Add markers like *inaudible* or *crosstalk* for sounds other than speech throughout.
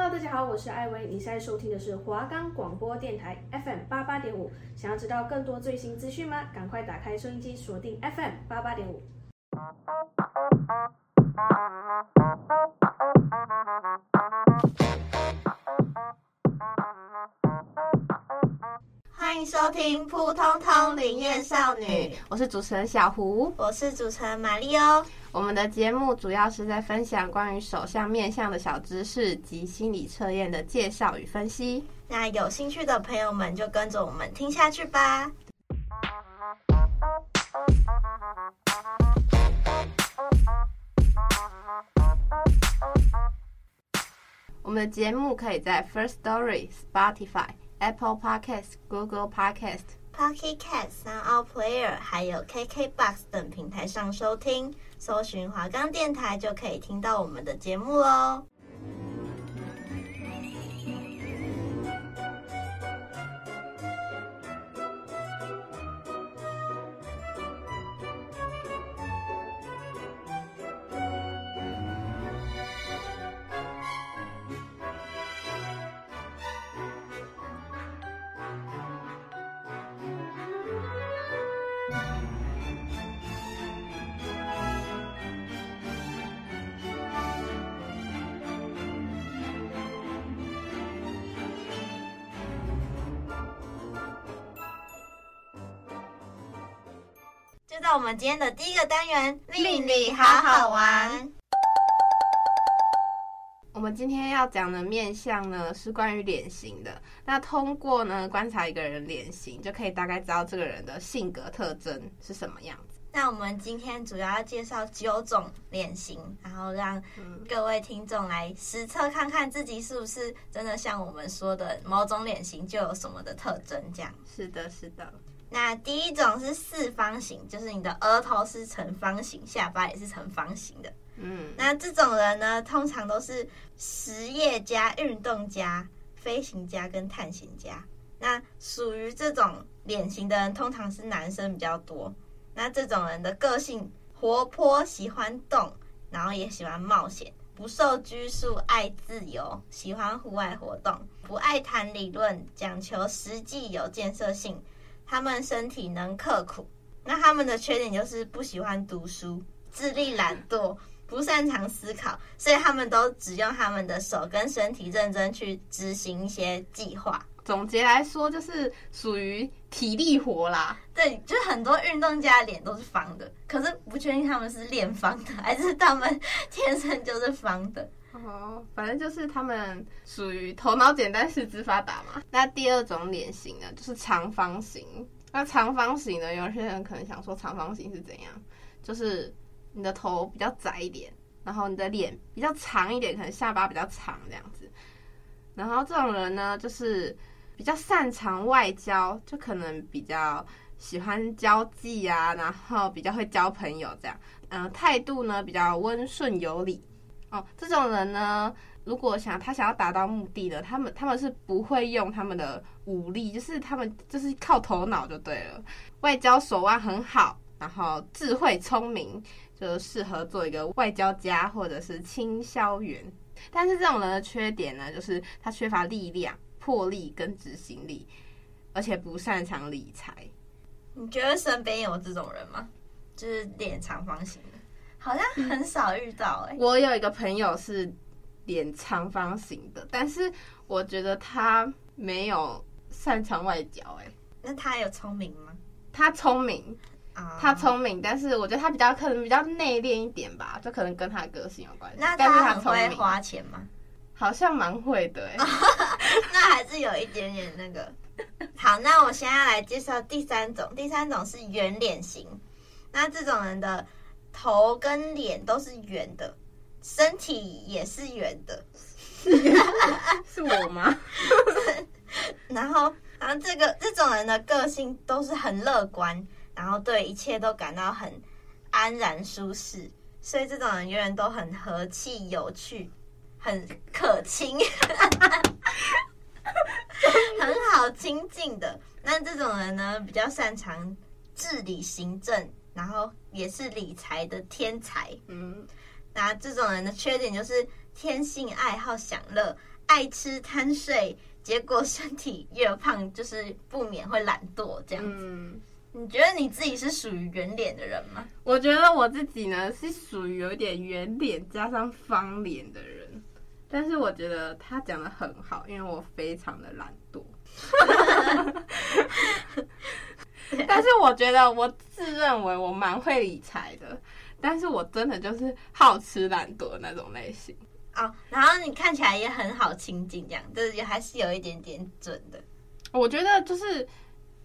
Hello，大家好，我是艾薇，你现在收听的是华冈广播电台 FM 八八点五。想要知道更多最新资讯吗？赶快打开收音机，锁定 FM 八八点五。欢迎收听《普通通灵验少女》，我是主持人小胡，我是主持人玛丽哦。我们的节目主要是在分享关于手相面相的小知识及心理测验的介绍与分析。那有兴趣的朋友们就跟着我们听下去吧。我们的节目可以在 First Story、Spotify、Apple Podcast、Google Podcast、Pocket c a t、三 o u t Player，还有 KKBox 等平台上收听。搜寻华冈电台就可以听到我们的节目喽。们今天的第一个单元，命理好好玩。我们今天要讲的面相呢，是关于脸型的。那通过呢观察一个人脸型，就可以大概知道这个人的性格特征是什么样子。那我们今天主要要介绍九种脸型，然后让各位听众来实测看看自己是不是真的像我们说的某种脸型就有什么的特征。这样。是的，是的。那第一种是四方形，就是你的额头是呈方形，下巴也是呈方形的。嗯，那这种人呢，通常都是实业家、运动家、飞行家跟探险家。那属于这种脸型的人，通常是男生比较多。那这种人的个性活泼，喜欢动，然后也喜欢冒险，不受拘束，爱自由，喜欢户外活动，不爱谈理论，讲求实际有建设性。他们身体能刻苦，那他们的缺点就是不喜欢读书，智力懒惰，不擅长思考，所以他们都只用他们的手跟身体认真去执行一些计划。总结来说，就是属于体力活啦。对，就是很多运动家的脸都是方的，可是不确定他们是练方的，还是他们天生就是方的。哦，反正就是他们属于头脑简单、四肢发达嘛。那第二种脸型呢，就是长方形。那长方形呢，有些人可能想说，长方形是怎样？就是你的头比较窄一点，然后你的脸比较长一点，可能下巴比较长这样子。然后这种人呢，就是比较擅长外交，就可能比较喜欢交际啊，然后比较会交朋友这样。嗯、呃，态度呢比较温顺有礼。哦，这种人呢，如果想他想要达到目的的，他们他们是不会用他们的武力，就是他们就是靠头脑就对了。外交手腕很好，然后智慧聪明，就适合做一个外交家或者是倾销员。但是这种人的缺点呢，就是他缺乏力量、魄力跟执行力，而且不擅长理财。你觉得身边有这种人吗？就是脸长方形的。好像很少遇到哎、欸，我有一个朋友是脸长方形的，但是我觉得他没有擅长外交哎、欸。那他有聪明吗？他聪明啊，他聪明，但是我觉得他比较可能比较内敛一点吧，就可能跟他的个性有关系。那他很会花钱吗？好像蛮会的哎、欸，*laughs* 那还是有一点点那个。好，那我现在来介绍第三种，第三种是圆脸型。那这种人的。头跟脸都是圆的，身体也是圆的，*laughs* 是我吗？*laughs* 然后，然后这个这种人的个性都是很乐观，然后对一切都感到很安然舒适，所以这种人永远都很和气、有趣、很可亲，*laughs* 很好亲近的。那这种人呢，比较擅长治理行政。然后也是理财的天才，嗯，那这种人的缺点就是天性爱好享乐，爱吃贪睡，结果身体越胖，就是不免会懒惰这样子。嗯，你觉得你自己是属于圆脸的人吗？我觉得我自己呢是属于有点圆脸加上方脸的人，但是我觉得他讲的很好，因为我非常的懒惰。*laughs* *laughs* 但是我觉得我自认为我蛮会理财的，但是我真的就是好吃懒惰那种类型。哦，然后你看起来也很好亲近，这样，就是也还是有一点点准的。我觉得就是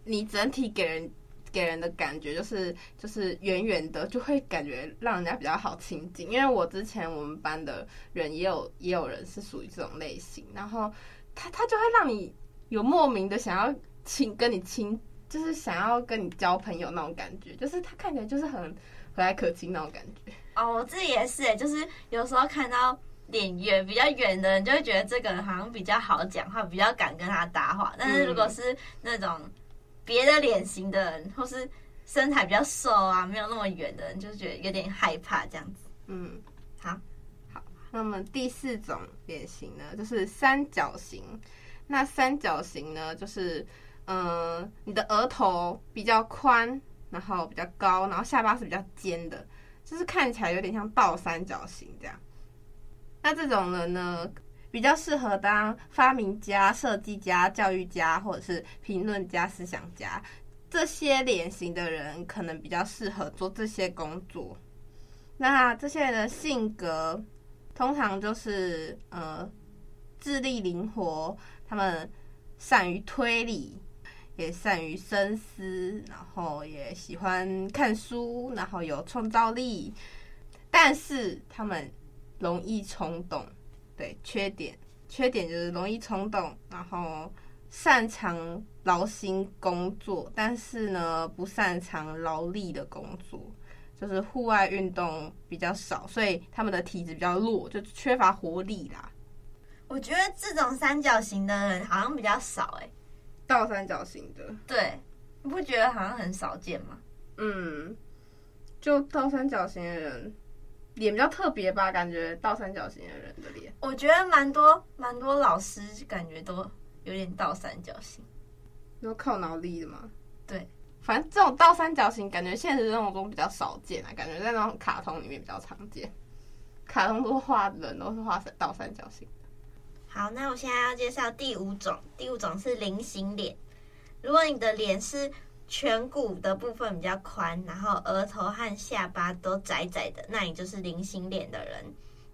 你整体给人给人的感觉就是就是圆圆的，就会感觉让人家比较好亲近。因为我之前我们班的人也有也有人是属于这种类型，然后他他就会让你有莫名的想要亲跟你亲，就是想要跟你交朋友那种感觉，就是他看起来就是很和蔼可亲那种感觉。哦，我自己也是，就是有时候看到。脸圆比较圆的人，就会觉得这个人好像比较好讲话，比较敢跟他搭话。但是如果是那种别的脸型的人，或是身材比较瘦啊，没有那么圆的人，就觉得有点害怕这样子。嗯，好，好。那么第四种脸型呢，就是三角形。那三角形呢，就是嗯、你的额头比较宽，然后比较高，然后下巴是比较尖的，就是看起来有点像倒三角形这样。那这种人呢，比较适合当发明家、设计家、教育家，或者是评论家、思想家。这些脸型的人可能比较适合做这些工作。那这些人的性格通常就是呃，智力灵活，他们善于推理，也善于深思，然后也喜欢看书，然后有创造力，但是他们。容易冲动，对，缺点，缺点就是容易冲动，然后擅长劳心工作，但是呢，不擅长劳力的工作，就是户外运动比较少，所以他们的体质比较弱，就缺乏活力啦。我觉得这种三角形的人好像比较少，哎，倒三角形的，对，你不觉得好像很少见吗？嗯，就倒三角形的人。脸比较特别吧，感觉倒三角形的人的脸，我觉得蛮多蛮多老师感觉都有点倒三角形，都靠脑力的嘛。对，反正这种倒三角形感觉现实生活中比较少见啊，感觉在那种卡通里面比较常见。卡通都画人都是画倒三角形。好，那我现在要介绍第五种，第五种是菱形脸。如果你的脸是颧骨的部分比较宽，然后额头和下巴都窄窄的，那你就是菱形脸的人。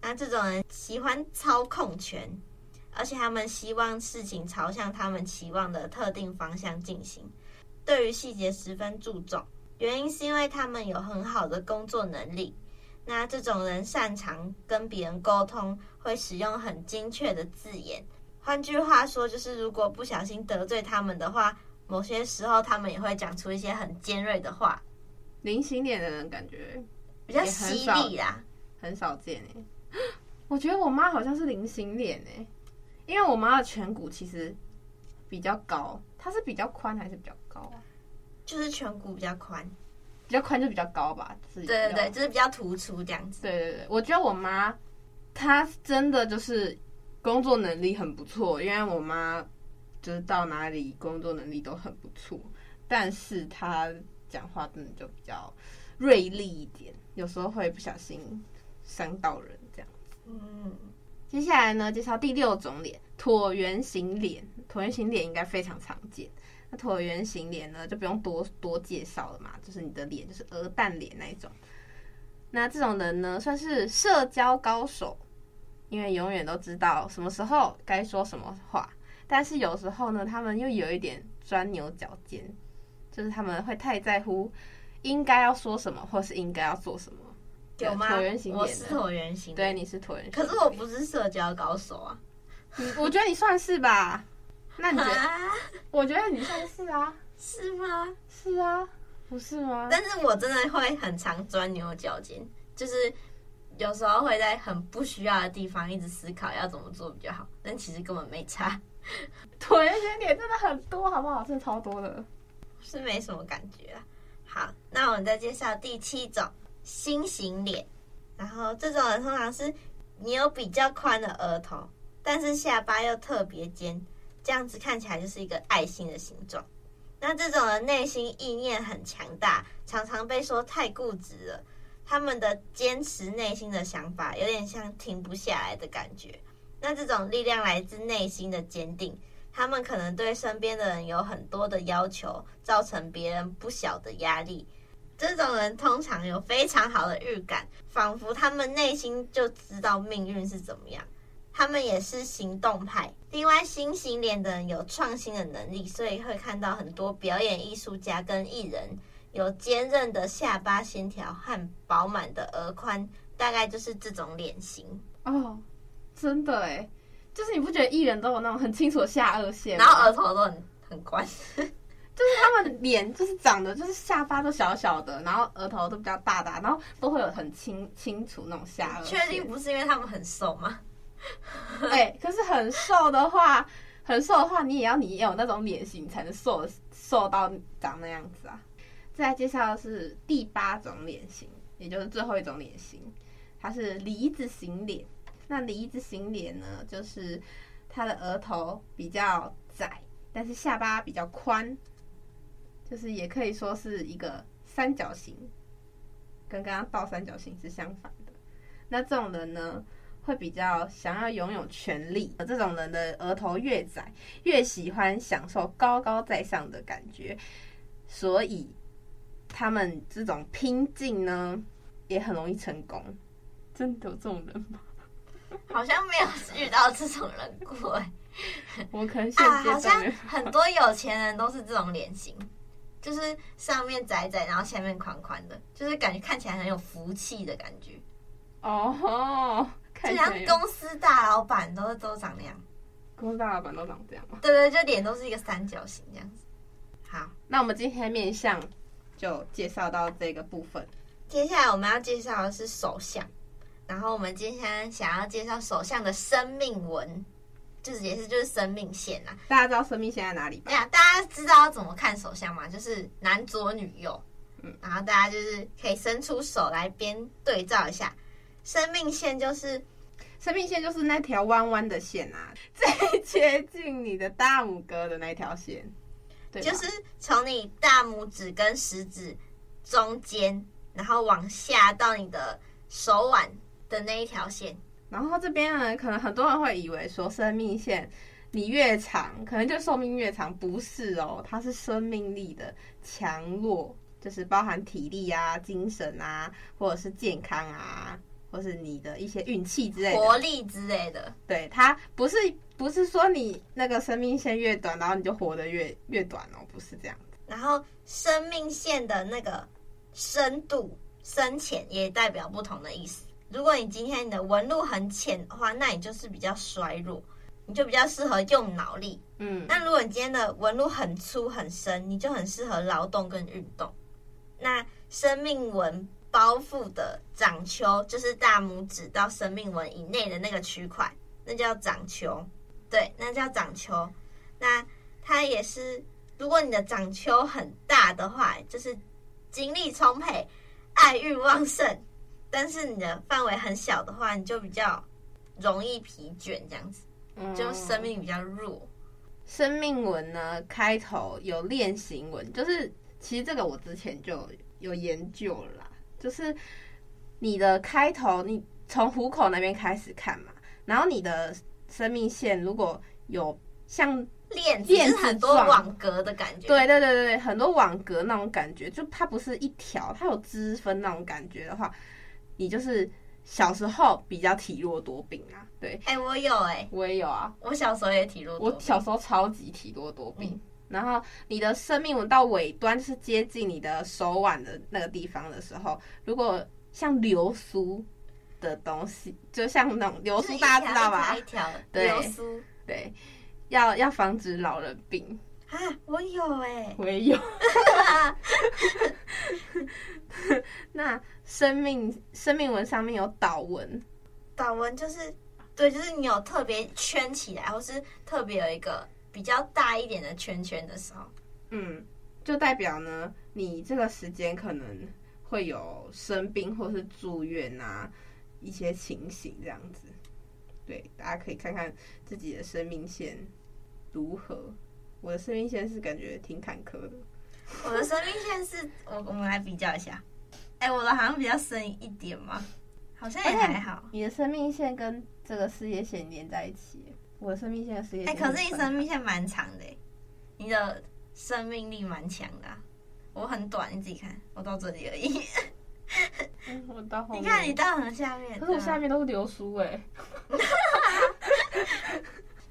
那这种人喜欢操控权，而且他们希望事情朝向他们期望的特定方向进行，对于细节十分注重。原因是因为他们有很好的工作能力。那这种人擅长跟别人沟通，会使用很精确的字眼。换句话说，就是如果不小心得罪他们的话。某些时候，他们也会讲出一些很尖锐的话。菱形脸的人感觉比较犀利啦，很少见哎。*gasps* 我觉得我妈好像是菱形脸哎，因为我妈的颧骨其实比较高，她是比较宽还是比较高啊？就是颧骨比较宽，比较宽就比较高吧？是对对对，就是比较突出这样子。对对对，我觉得我妈她真的就是工作能力很不错，因为我妈。就是到哪里工作能力都很不错，但是他讲话真的就比较锐利一点，有时候会不小心伤到人这样子。嗯，接下来呢，介绍第六种脸，椭圆形脸。椭圆形脸应该非常常见。那椭圆形脸呢，就不用多多介绍了嘛，就是你的脸就是鹅蛋脸那一种。那这种人呢，算是社交高手，因为永远都知道什么时候该说什么话。但是有时候呢，他们又有一点钻牛角尖，就是他们会太在乎应该要说什么，或是应该要做什么。有吗？椭圆形脸，我是椭圆形。对，你是椭圆形。可是我不是社交高手啊。我觉得你算是吧。那你觉得？我觉得你算是啊。是吗？是啊，不是吗？但是我真的会很常钻牛角尖，就是有时候会在很不需要的地方一直思考要怎么做比较好，但其实根本没差。椭圆形脸真的很多，好不好？真的超多的，是没什么感觉啊。好，那我们再介绍第七种心形脸。然后这种人通常是你有比较宽的额头，但是下巴又特别尖，这样子看起来就是一个爱心的形状。那这种人内心意念很强大，常常被说太固执了。他们的坚持内心的想法，有点像停不下来的感觉。那这种力量来自内心的坚定。他们可能对身边的人有很多的要求，造成别人不小的压力。这种人通常有非常好的预感，仿佛他们内心就知道命运是怎么样。他们也是行动派。另外，心形脸的人有创新的能力，所以会看到很多表演艺术家跟艺人有坚韧的下巴线条和饱满的额宽，大概就是这种脸型哦。真的哎。就是你不觉得艺人都有那种很清楚的下颚线，然后额头都很很宽，*laughs* 就是他们脸就是长得就是下巴都小小的，然后额头都比较大大，然后都会有很清清楚那种下颚线。确定不是因为他们很瘦吗？哎、*laughs* 欸，可是很瘦的话，很瘦的话，你也要你也有那种脸型才能瘦瘦到长那样子啊。再来介绍的是第八种脸型，也就是最后一种脸型，它是梨子型脸。那梨子型脸呢，就是他的额头比较窄，但是下巴比较宽，就是也可以说是一个三角形，跟刚刚倒三角形是相反的。那这种人呢，会比较想要拥有权力。这种人的额头越窄，越喜欢享受高高在上的感觉，所以他们这种拼劲呢，也很容易成功。真的有这种人吗？好像没有遇到这种人过哎，*laughs* 我可能啊，好像很多有钱人都是这种脸型，就是上面窄窄，然后下面宽宽的，就是感觉看起来很有福气的感觉。哦，就像公司大老板都都长那样，公司大老板都长这样吗？对对，就脸都是一个三角形这样子。好，那我们今天面相就介绍到这个部分，接下来我们要介绍的是手相。然后我们今天想要介绍手相的生命纹，就是也是就是生命线啦。大家知道生命线在哪里吧？对啊，大家知道要怎么看手相吗？就是男左女右，嗯，然后大家就是可以伸出手来边对照一下。生命线就是生命线就是那条弯弯的线啊，最接近你的大拇哥的那条线，对，就是从你大拇指跟食指中间，然后往下到你的手腕。的那一条线，然后这边呢，可能很多人会以为说生命线你越长，可能就寿命越长，不是哦，它是生命力的强弱，就是包含体力啊、精神啊，或者是健康啊，或是你的一些运气之类的、活力之类的。对，它不是不是说你那个生命线越短，然后你就活得越越短哦，不是这样。然后生命线的那个深度、深浅也代表不同的意思。如果你今天你的纹路很浅的话，那你就是比较衰弱，你就比较适合用脑力。嗯，那如果你今天的纹路很粗很深，你就很适合劳动跟运动。那生命纹包覆的掌丘，就是大拇指到生命纹以内的那个区块，那叫掌丘。对，那叫掌丘。那它也是，如果你的掌丘很大的话，就是精力充沛，爱欲旺盛。但是你的范围很小的话，你就比较容易疲倦，这样子，就生命比较弱。嗯、生命纹呢，开头有练形纹，就是其实这个我之前就有研究了啦，就是你的开头，你从虎口那边开始看嘛，然后你的生命线如果有像链链子很多网格的感觉，对对对对，很多网格那种感觉，就它不是一条，它有支分那种感觉的话。你就是小时候比较体弱多病啊，对。哎、欸，我有哎、欸，我也有啊。我小时候也体弱多病。我小时候超级体弱多病。嗯、然后你的生命纹到尾端是接近你的手腕的那个地方的时候，如果像流苏的东西，就像那种流苏，大家知道吧？一条流苏，对，要要防止老人病啊。我有哎、欸，我也有。*laughs* 那生命生命纹上面有导纹，导纹就是对，就是你有特别圈起来，或是特别有一个比较大一点的圈圈的时候，嗯，就代表呢，你这个时间可能会有生病或是住院啊一些情形这样子。对，大家可以看看自己的生命线如何。我的生命线是感觉挺坎坷的。我的生命线是我我们来比较一下。哎、欸，我的好像比较深一点嘛，好像也还好。你的生命线跟这个事业线连在一起。我的生命线和事业，哎、欸，可是你生命线蛮长的，你的生命力蛮强的、啊。我很短，你自己看，我到这里而已。嗯、我到后面，你看你到很下面，可是我下面都是流苏哎。*laughs*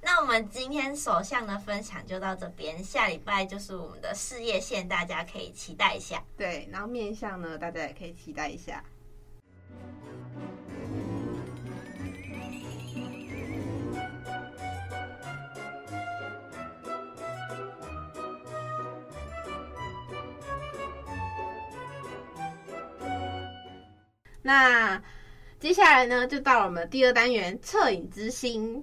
那我们今天首相的分享就到这边，下礼拜就是我们的事业线，大家可以期待一下。对，然后面相呢，大家也可以期待一下。那接下来呢，就到了我们的第二单元恻隐之心。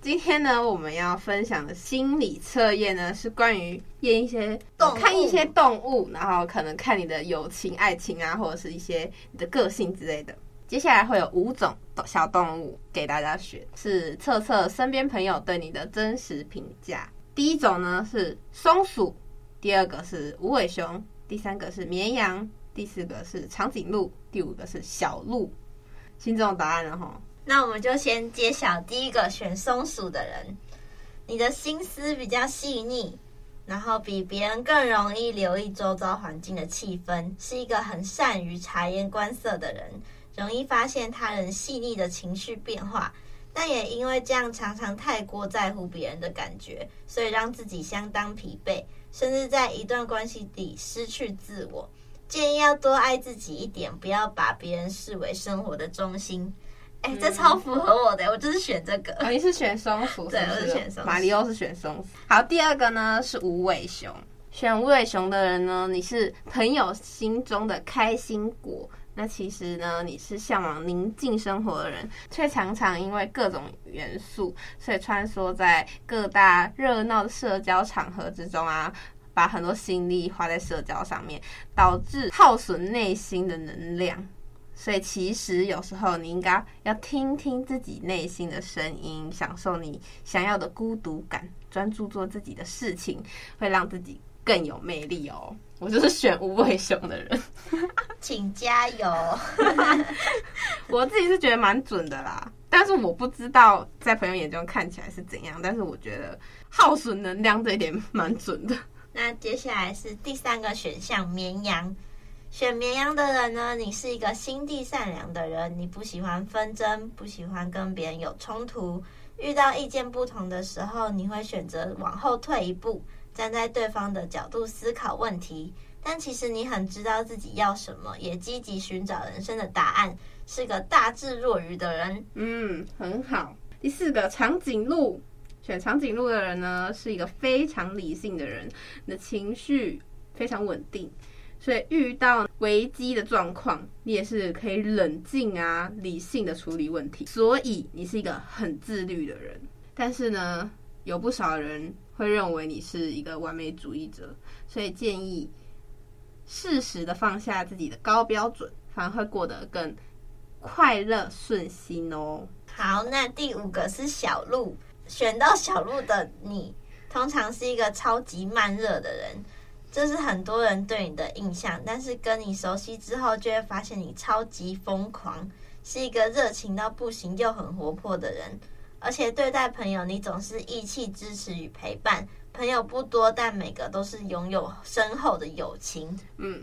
今天呢，我们要分享的心理测验呢，是关于验一些动看一些动物，然后可能看你的友情、爱情啊，或者是一些你的个性之类的。接下来会有五种小动物给大家选，是测测身边朋友对你的真实评价。第一种呢是松鼠，第二个是无尾熊，第三个是绵羊，第四个是长颈鹿，第五个是小鹿。心中有答案了哈。那我们就先揭晓第一个选松鼠的人，你的心思比较细腻，然后比别人更容易留意周遭环境的气氛，是一个很善于察言观色的人，容易发现他人细腻的情绪变化，但也因为这样常常太过在乎别人的感觉，所以让自己相当疲惫，甚至在一段关系里失去自我。建议要多爱自己一点，不要把别人视为生活的中心。哎、欸，这超符合我的，我就是选这个。哦、你是选松鼠？*laughs* 对，我是选松鼠。马里奥是选松鼠。好，第二个呢是无尾熊。选无尾熊的人呢，你是朋友心中的开心果。那其实呢，你是向往宁静生活的人，却常常因为各种元素，所以穿梭在各大热闹的社交场合之中啊，把很多心力花在社交上面，导致耗损内心的能量。所以其实有时候你应该要听听自己内心的声音，享受你想要的孤独感，专注做自己的事情，会让自己更有魅力哦。我就是选无尾熊的人，*laughs* 请加油。*laughs* 我自己是觉得蛮准的啦，但是我不知道在朋友眼中看起来是怎样，但是我觉得耗损能量这一点蛮准的。那接下来是第三个选项，绵羊。选绵羊的人呢，你是一个心地善良的人，你不喜欢纷争，不喜欢跟别人有冲突。遇到意见不同的时候，你会选择往后退一步，站在对方的角度思考问题。但其实你很知道自己要什么，也积极寻找人生的答案，是个大智若愚的人。嗯，很好。第四个长颈鹿，选长颈鹿的人呢，是一个非常理性的人，你的情绪非常稳定。所以遇到危机的状况，你也是可以冷静啊、理性的处理问题。所以你是一个很自律的人，但是呢，有不少人会认为你是一个完美主义者，所以建议适时的放下自己的高标准，反而会过得更快乐顺心哦。好，那第五个是小鹿，选到小鹿的你，通常是一个超级慢热的人。这是很多人对你的印象，但是跟你熟悉之后，就会发现你超级疯狂，是一个热情到不行又很活泼的人。而且对待朋友，你总是义气、支持与陪伴。朋友不多，但每个都是拥有深厚的友情。嗯，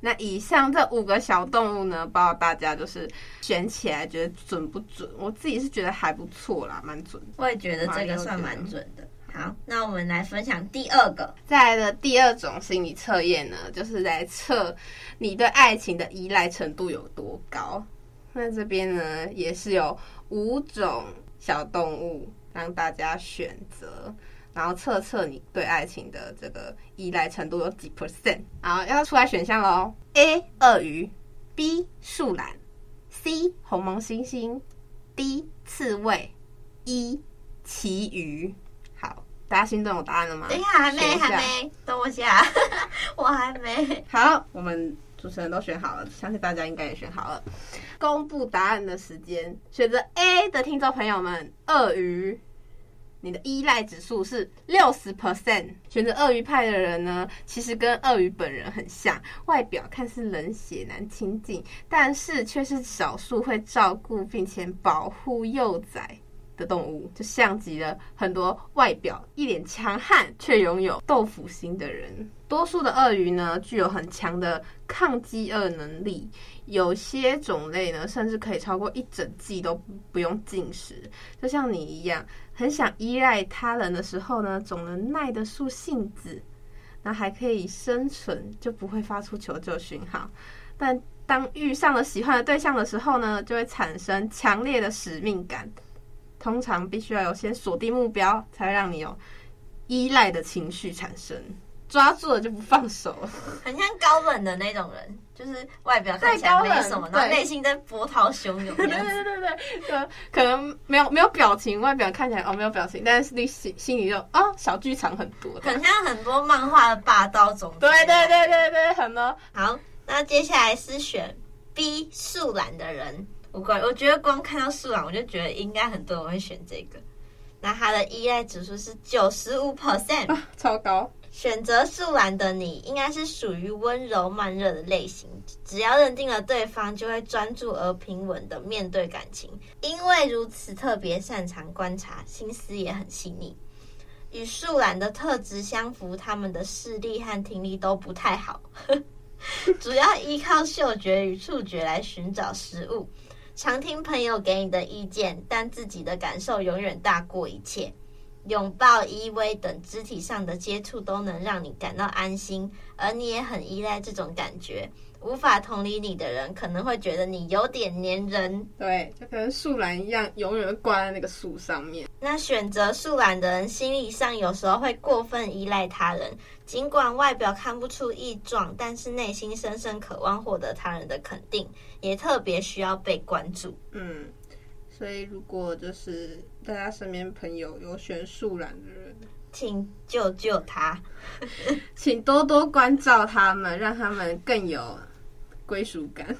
那以上这五个小动物呢，不知道大家就是选起来觉得准不准？我自己是觉得还不错啦，蛮准。我也觉得这个算蛮准的。好，那我们来分享第二个。再来的第二种心理测验呢，就是来测你对爱情的依赖程度有多高。那这边呢，也是有五种小动物让大家选择，然后测测你对爱情的这个依赖程度有几 percent。好，要出来选项喽：A. 鳄鱼，B. 树懒，C. 红毛猩猩，D. 刺猬，E. 旗鱼。大家心中有答案了吗？等一下，还没，还没，等我下，*laughs* 我还没。好，我们主持人都选好了，相信大家应该也选好了。公布答案的时间，选择 A 的听众朋友们，鳄鱼。你的依赖指数是六十 percent，选择鳄鱼派的人呢，其实跟鳄鱼本人很像，外表看似冷血难亲近，但是却是少数会照顾并且保护幼崽。的动物，就像极了很多外表一脸强悍却拥有豆腐心的人。多数的鳄鱼呢，具有很强的抗饥饿能力，有些种类呢，甚至可以超过一整季都不用进食，就像你一样。很想依赖他人的时候呢，总能耐得住性子，那还可以生存，就不会发出求救讯号。但当遇上了喜欢的对象的时候呢，就会产生强烈的使命感。通常必须要有先锁定目标，才会让你有依赖的情绪产生。抓住了就不放手，很像高冷的那种人，就是外表看起来没什么，然后内心在波涛汹涌。对对对对对，可可能没有没有表情，外表看起来哦没有表情，但是你心心里就哦小剧场很多，很像很多漫画的霸道总裁。对对对对对，很多。好，那接下来是选 B 树懒的人，我光我觉得光看到树懒，我就觉得应该很多人会选这个。那它的依赖指数是九十五 percent，超高。选择树懒的你，应该是属于温柔慢热的类型。只要认定了对方，就会专注而平稳的面对感情。因为如此，特别擅长观察，心思也很细腻。与树懒的特质相符，他们的视力和听力都不太好，*laughs* 主要依靠嗅觉与触觉来寻找食物。常听朋友给你的意见，但自己的感受永远大过一切。拥抱、依偎等肢体上的接触都能让你感到安心，而你也很依赖这种感觉。无法同理你的人可能会觉得你有点黏人，对，就跟树懒一样，永远挂在那个树上面。那选择树懒的人，心理上有时候会过分依赖他人，尽管外表看不出异状，但是内心深深渴望获得他人的肯定，也特别需要被关注。嗯。所以，如果就是大家身边朋友有选树懒的人，请救救他，*laughs* 请多多关照他们，让他们更有归属感。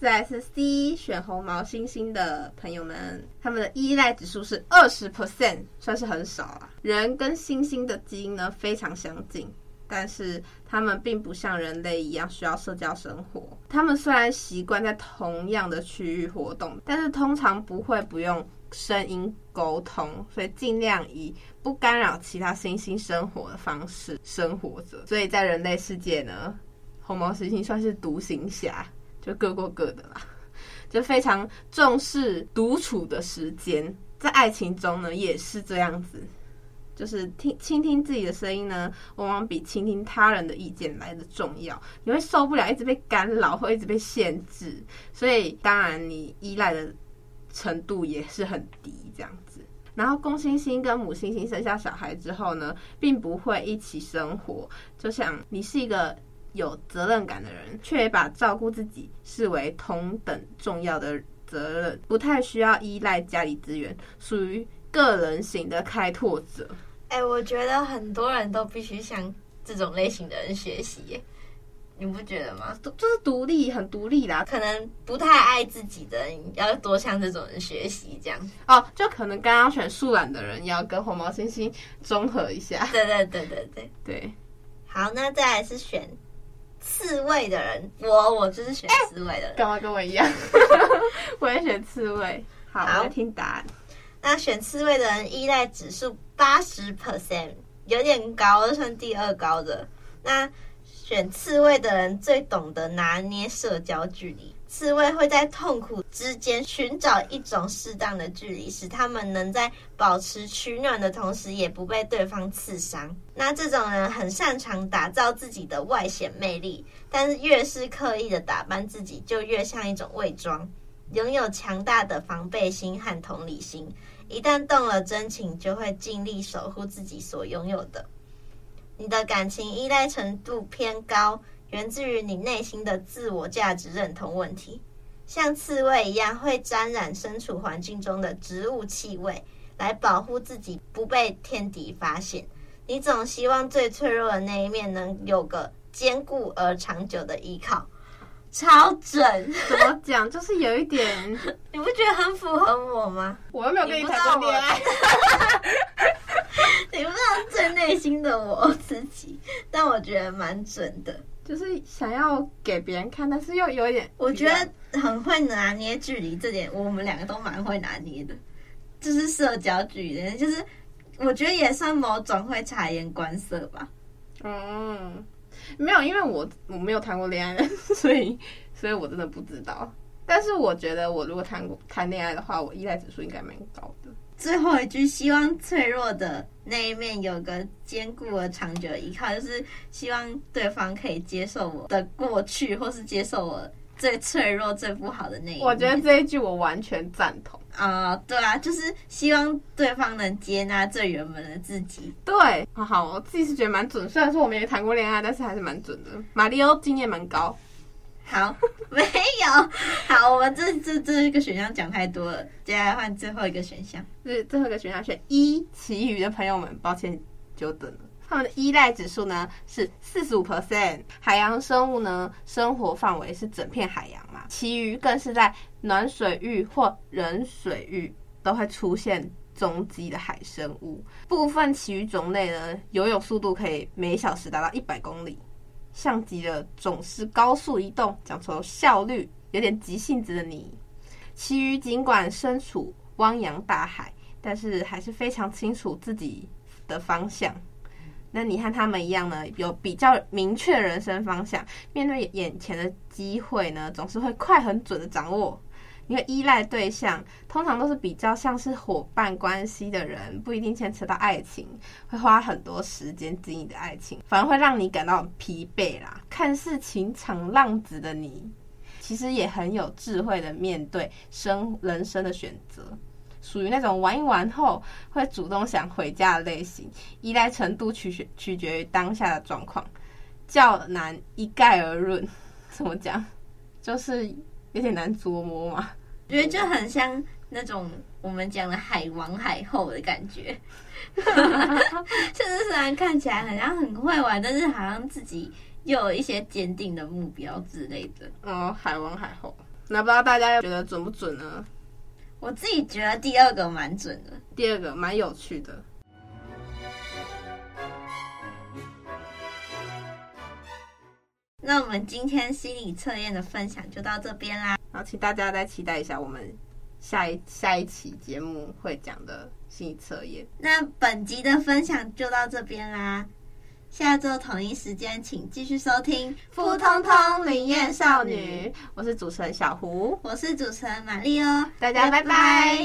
再来是 C 选红毛猩猩的朋友们，他们的依赖指数是二十 percent，算是很少了。人跟猩猩的基因呢非常相近。但是他们并不像人类一样需要社交生活。他们虽然习惯在同样的区域活动，但是通常不会不用声音沟通，所以尽量以不干扰其他猩猩生活的方式生活着。所以在人类世界呢，红毛星星算是独行侠，就各过各的啦，就非常重视独处的时间。在爱情中呢，也是这样子。就是听倾听自己的声音呢，往往比倾听他人的意见来的重要。你会受不了一直被干扰，或一直被限制，所以当然你依赖的程度也是很低这样子。然后公星星跟母星星生下小孩之后呢，并不会一起生活。就像你是一个有责任感的人，却也把照顾自己视为同等重要的责任，不太需要依赖家里资源，属于个人型的开拓者。哎、欸，我觉得很多人都必须向这种类型的人学习，你不觉得吗？就是独立，很独立啦。可能不太爱自己的人，要多向这种人学习，这样。哦，就可能刚刚选素懒的人，要跟红毛猩猩综合一下。对对对对对对。好，那再来是选刺猬的人，我我就是选刺猬的人。干嘛跟我一样？*laughs* 我也选刺猬。好，好，我来听答案。那选刺猬的人依赖指数八十 percent，有点高，算第二高的。那选刺猬的人最懂得拿捏社交距离，刺猬会在痛苦之间寻找一种适当的距离，使他们能在保持取暖的同时，也不被对方刺伤。那这种人很擅长打造自己的外显魅力，但是越是刻意的打扮自己，就越像一种伪装。拥有强大的防备心和同理心，一旦动了真情，就会尽力守护自己所拥有的。你的感情依赖程度偏高，源自于你内心的自我价值认同问题。像刺猬一样，会沾染身处环境中的植物气味，来保护自己不被天敌发现。你总希望最脆弱的那一面能有个坚固而长久的依靠，超准。*laughs* 怎么讲？就是有一点，*laughs* 你不觉得很符合我吗？我又没有跟你谈过恋爱，*laughs* 你不知道最内心的我自己，但我觉得蛮准的。就是想要给别人看，但是又有一点，我觉得很会拿捏距离，这点我们两个都蛮会拿捏的。就是社交距离，就是我觉得也算某种会察言观色吧。嗯，没有，因为我我没有谈过恋爱，*laughs* 所以所以我真的不知道。但是我觉得，我如果谈过谈恋爱的话，我依赖指数应该蛮高的。最后一句，希望脆弱的那一面有个坚固而长久的依靠，就是希望对方可以接受我的过去，或是接受我最脆弱、最不好的那一面。我觉得这一句我完全赞同啊、呃！对啊，就是希望对方能接纳最原本的自己。对，好好，我自己是觉得蛮准。虽然说我没谈过恋爱，但是还是蛮准的。马里奥经验蛮高。好，*laughs* 没有。好，我们这这这一个选项讲太多了，接下来换最后一个选项。是最后一个选项选一，其余的朋友们，抱歉久等了。他们的依赖指数呢是四十五 percent。海洋生物呢，生活范围是整片海洋嘛，其余更是在暖水域或冷水域都会出现踪迹的海生物。部分其余种类呢，游泳速度可以每小时达到一百公里。像极了总是高速移动，讲求效率，有点急性子的你。其余尽管身处汪洋大海，但是还是非常清楚自己的方向。那你和他们一样呢，有比较明确人生方向，面对眼前的机会呢，总是会快很准的掌握。因为依赖对象通常都是比较像是伙伴关系的人，不一定牵扯到爱情，会花很多时间经营的爱情，反而会让你感到疲惫啦。看似情场浪子的你，其实也很有智慧的面对生人生的选择，属于那种玩一玩后会主动想回家的类型。依赖程度取决取决于当下的状况，较难一概而论。怎么讲？就是有点难琢磨嘛。我觉得就很像那种我们讲的海王海后的感觉，*laughs* 就是虽然看起来好像很会玩，但是好像自己又有一些坚定的目标之类的。哦，海王海后，那不知道大家觉得准不准呢？我自己觉得第二个蛮准的，第二个蛮有趣的。那我们今天心理测验的分享就到这边啦。好请大家再期待一下我们下一下一期节目会讲的心理测验。那本集的分享就到这边啦。下周同一时间请继续收听通通灵验少女。我是主持人小胡。我是主持人玛丽哦。大家拜拜。